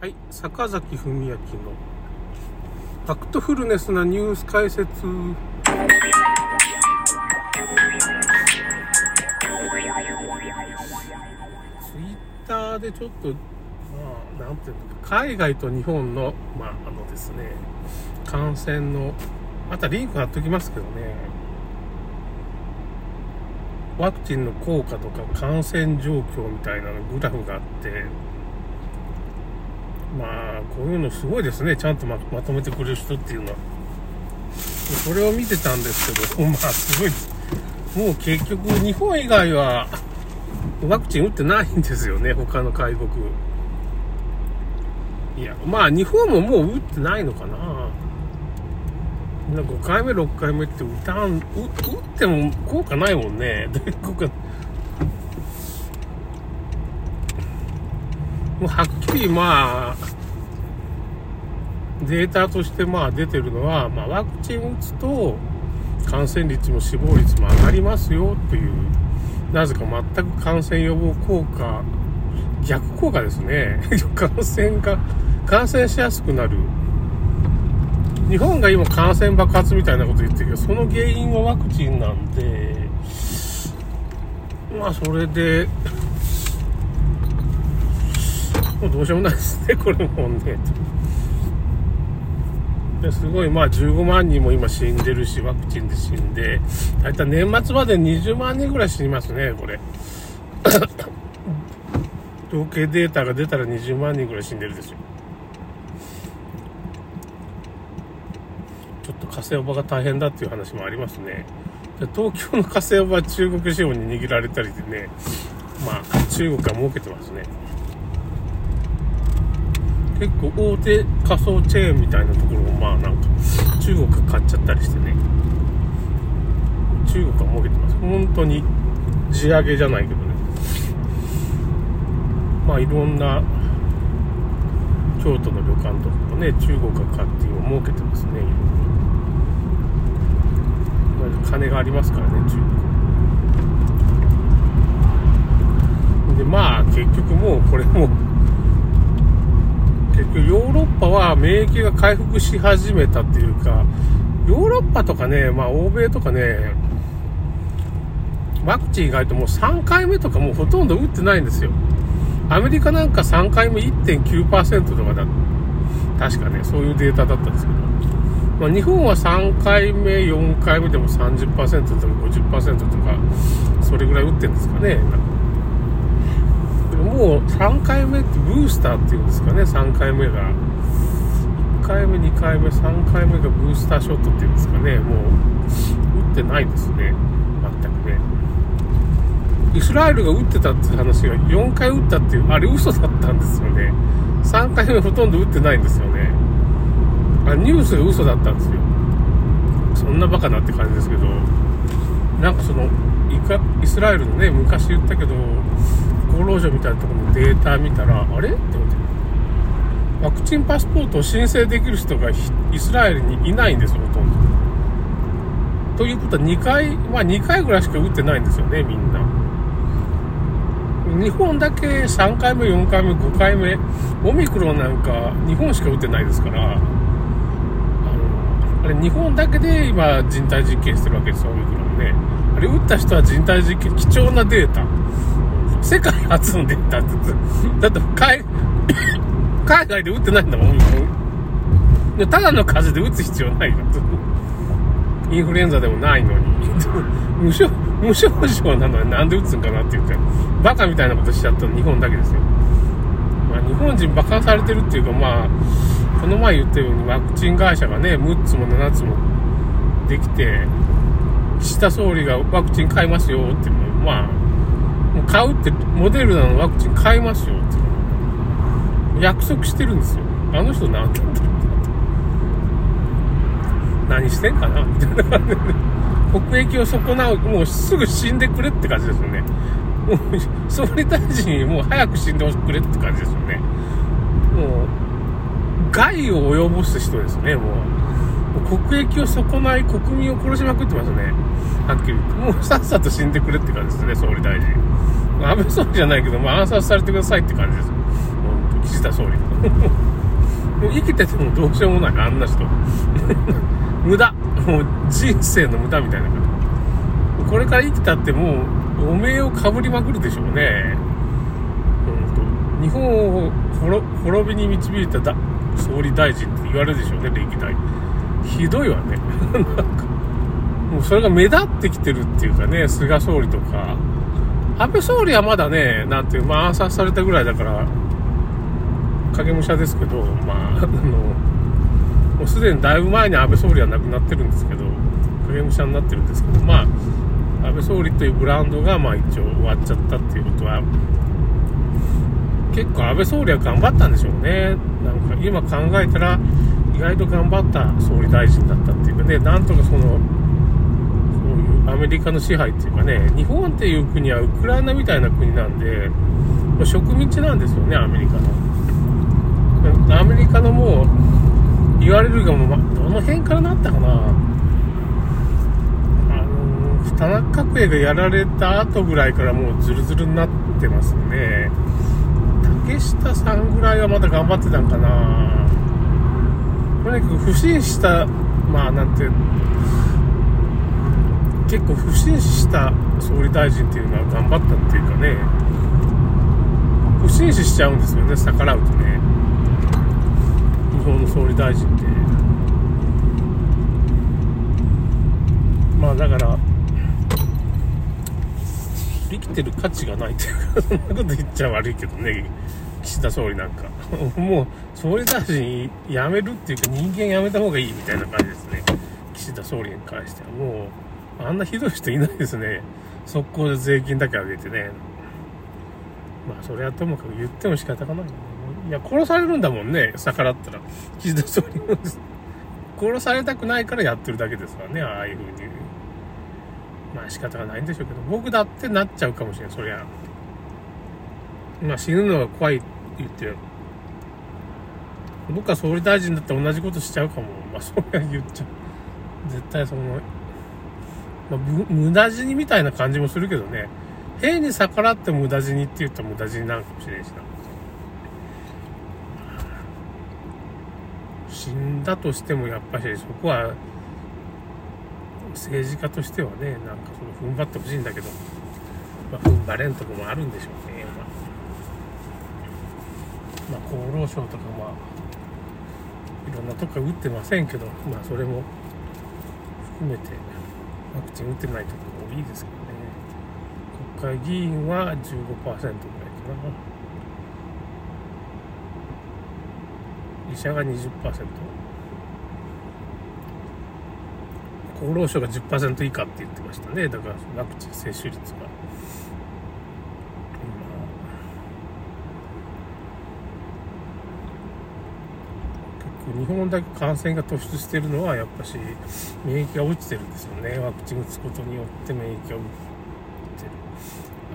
はい、坂崎文明のファクトフルネスなニュース解説。ツイッターでちょっと、まあ、なんていうのか、海外と日本の、まあ、あのですね、感染の、またリンク貼っときますけどね、ワクチンの効果とか感染状況みたいなのグラフがあって、まあ、こういうのすごいですね。ちゃんとままとめてくれる人っていうのは。それを見てたんですけど、まあ、すごい。もう結局、日本以外は、ワクチン打ってないんですよね。他の海国。いや、まあ、日本ももう打ってないのかな。な5回目、6回目って打たん、打っても効果ないもんね。どういう効果もうはっきりまあ、データとしてまあ出てるのは、まあ、ワクチン打つと感染率も死亡率も上がりますよという、なぜか全く感染予防効果、逆効果ですね。感染が、感染しやすくなる。日本が今感染爆発みたいなこと言ってるけど、その原因はワクチンなんで、まあそれで、もうどうしようもないですね、これもね。ですごい、まあ15万人も今死んでるし、ワクチンで死んで、だいたい年末まで20万人ぐらい死にますね、これ。統計データが出たら20万人ぐらい死んでるですよ。ちょっと火星おばが大変だっていう話もありますね。で東京の火星おばは中国資本に握られたりでね、まあ中国が儲けてますね。結構大手仮想チェーンみたいなところもまあなんか中国買っちゃったりしてね。中国は儲けてます。本当に地上げじゃないけどね。まあいろんな京都の旅館とかもね中国が買って今儲けてますね。いろいろ金がありますからね中国。でまあ結局もうこれも結局ヨーロッパは免疫が回復し始めたっていうか、ヨーロッパとかね、まあ欧米とかね、ワクチン意外ともう3回目とかもうほとんど打ってないんですよ。アメリカなんか3回目1.9%とかだ、確かね、そういうデータだったんですけど、まあ、日本は3回目、4回目でも30%とか50%とか、それぐらい打ってるんですかね。もう3回目ってブースターっていうんですかね、3回目が。1回目、2回目、3回目がブースターショットっていうんですかね、もう打ってないですね、全くね。イスラエルが打ってたって話が4回打ったっていう、あれ嘘だったんですよね。3回目ほとんど打ってないんですよね。あニュースが嘘だったんですよ。そんなバカなって感じですけど、なんかその、イカイスラエルのね、昔言ったけど、厚労省みたいなところのデータ見たら、あれ？って思って。ワクチンパスポートを申請できる人がイスラエルにいないんですよ、ほとんど。ということは2回、まあ2回ぐらいしか打ってないんですよね、みんな。日本だけ3回目、4回目、5回目、オミクロンなんか日本しか打ってないですから、あの、あれ日本だけで今人体実験してるわけですよ、オミクロンね。あれ打った人は人体実験、貴重なデータ。世界初のデータって、だって海、海外で打ってないんだもん、でただの風邪で打つ必要ないよ。インフルエンザでもないのに。無症無症状なのになんで打つんかなって言って、バカみたいなことしちゃったの日本だけですよ。まあ日本人馬鹿されてるっていうか、まあ、この前言ったようにワクチン会社がね、6つも7つもできて、岸田総理がワクチン買いますよって、まあ、買うって、モデルナのワクチン買いますよって。約束してるんですよ。あの人何なんだろう何してんかなみたいな感じで。国益を損なう、もうすぐ死んでくれって感じですよね。もう、総理大臣にもう早く死んでくれって感じですよね。もう、害を及ぼす人ですね、もう。国益を損ない国民を殺しまくってますね。はっきり言って。もうさっさと死んでくれって感じですね、総理大臣。安倍総理じゃないけど、まあ暗殺されてくださいって感じです。本当岸田総理。もう生きててもどうしようもない、あんな人。無駄。もう人生の無駄みたいな感じ。これから生きたってもう、お名をかぶりまくるでしょうね。日本を滅びに導いただ総理大臣って言われるでしょうね、歴代。ひどいわね。なんか、もうそれが目立ってきてるっていうかね、菅総理とか。安倍総理はまだね、なんていう、まあ暗殺されたぐらいだから、影武者ですけど、まあ、あの、もうすでにだいぶ前に安倍総理は亡くなってるんですけど、影武者になってるんですけど、まあ、安倍総理というブランドが、まあ一応終わっちゃったっていうことは、結構安倍総理は頑張ったんでしょうね。なんか今考えたら、意外と頑張った総理大臣だったっていうかね、なんとかその、そういうアメリカの支配っていうかね、日本っていう国はウクライナみたいな国なんで、もう植民地なんですよね、アメリカの。アメリカのもう、言われるがもう、どの辺からなったかな。あの、田中角栄がやられた後ぐらいからもうズルズルになってますね。竹下さんぐらいはまだ頑張ってたんかなとにかく不審したまあなんて結構不審死した総理大臣っていうのは頑張ったっていうかね不審死しちゃうんですよね逆らうとね。日本の総理大臣って。まあだから生きてる価値がないっていうか、そんなこと言っちゃ悪いけどね、岸田総理なんか。もう、総理大臣辞めるっていうか、人間辞めた方がいいみたいな感じですね。岸田総理に関しては。もう、あんなひどい人いないですね。速攻で税金だけ上げてね。まあ、それはともかく言っても仕方がない。いや、殺されるんだもんね、逆らったら。岸田総理殺されたくないからやってるだけですからね、ああいう風に。まあ仕方がないんでしょうけど、僕だってなっちゃうかもしれない、そりゃ。まあ死ぬのが怖いって言って、僕は総理大臣だって同じことしちゃうかも。まあそれは言っちゃう。絶対その、まあ、無駄死にみたいな感じもするけどね。変に逆らって無駄死にって言ったら無駄死になるかもしれないしな。死んだとしてもやっぱりそこは政治家としてはね、なんかその踏ん張ってほしいんだけど、まあ、踏ん張れんとこもあるんでしょうね。まあ、厚労省とか、まあ、いろんなとこ打ってませんけど、まあ、それも含めて、ワクチン打ってないところも多いですけどね。国会議員は15%ぐらいかな。医者が20%。厚労省が10%以下って言ってましたね。だからワクチン接種率が。結構日本だけ感染が突出してるのはやっぱし免疫が落ちてるんですよね。ワクチン打つことによって免疫が落ちてる。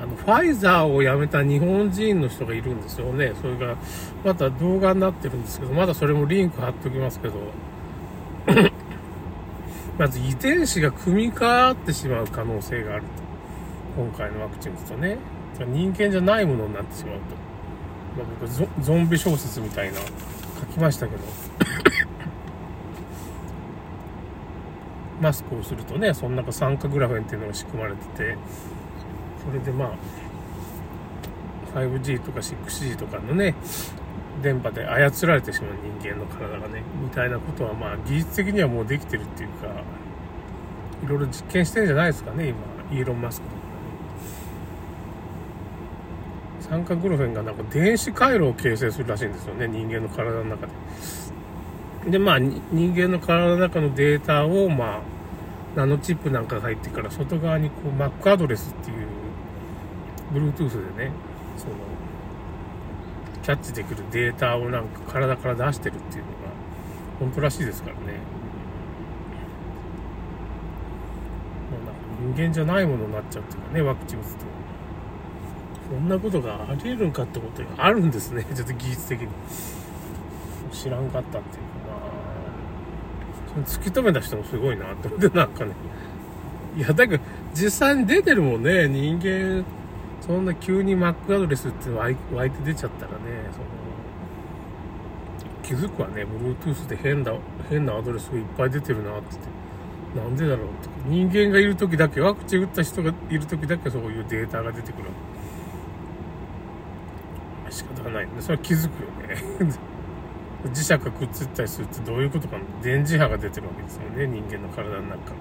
あの、ファイザーをやめた日本人の人がいるんですよね。それが、また動画になってるんですけど、まだそれもリンク貼っておきますけど、まず遺伝子が組み換わってしまう可能性があると。今回のワクチン打つとね。人間じゃないものになってしまうと。まあ、僕ゾ、ゾンビ小説みたいな書きましたけど。マスクをするとね、その中酸化グラフェンっていうのが仕組まれてて、それでまあ、5G とか 6G とかのね、電波で操られてしまう人間の体がね、みたいなことはまあ技術的にはもうできてるっていうか、いろいろ実験してるんじゃないですかね、今、イーロン・マスクとかね。酸化グルフェンがなんか電子回路を形成するらしいんですよね、人間の体の中で。で、まあ、人間の体の中のデータを、まあ、ナノチップなんかが入ってから外側にこう Mac アドレスっていう Bluetooth でね、その、キャッチできるデータをなんか体から出してるっていうのが本当らしいですからね。もうなんか人間じゃないものになっちゃうっていうかね、ワクチン打つと。そんなことがあり得るんかってことがあるんですね、ちょっと技術的に。知らんかったっていうか、まあ、突き止めた人もすごいなって思って、なんかね。いや、だけど、実際に出てるもんね、人間、そんな急に Mac アドレスって湧いて出ちゃったらね、その、気づくわね。Bluetooth で変な変なアドレスがいっぱい出てるなって。なんでだろうって。人間がいる時だけワクチン打った人がいる時だけそういうデータが出てくる仕方がない。それは気づくよね。磁石がくっついたりするってどういうことか。電磁波が出てるわけですよね。人間の体の中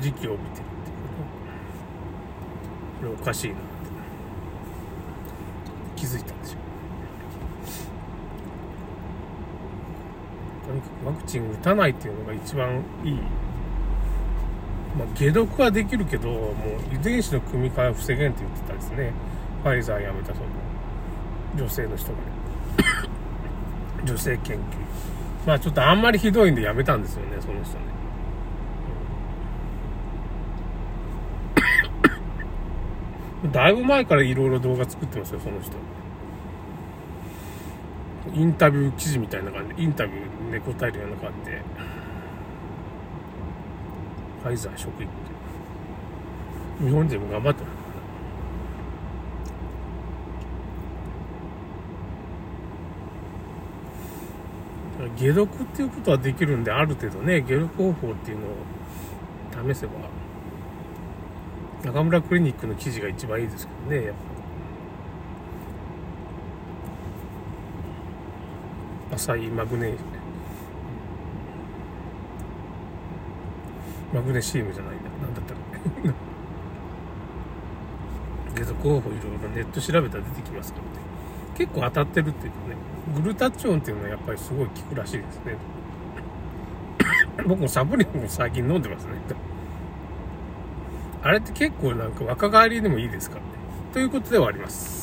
時期を帯びてるってこと。これおかしいなって。気づいたんでしょう。とにかくワクチン打たないっていうのが一番いい。まあ、解毒はできるけど、もう遺伝子の組み換えを防げんって言ってたんですね。ファイザーやめたその女性の人がね。女性研究。まあちょっとあんまりひどいんでやめたんですよね、その人ね。だいぶ前からいろいろ動画作ってますよ、その人。インタビュー記事みたいな感じで、インタビューで答えるような感じで。ファイザー職員日本人も頑張ってる。解毒っていうことはできるんである程度ね解毒方法っていうのを試せば中村クリニックの記事が一番いいですけどねやっぱ。浅いマグネマグネシウムじゃないんだなんだったら解毒方法いろいろネット調べたら出てきますからね。結構当たってるっていうかね。グルタチオンっていうのはやっぱりすごい効くらしいですね。僕もサプリも最近飲んでますね。あれって結構なんか若返りでもいいですか？らねということで終わります。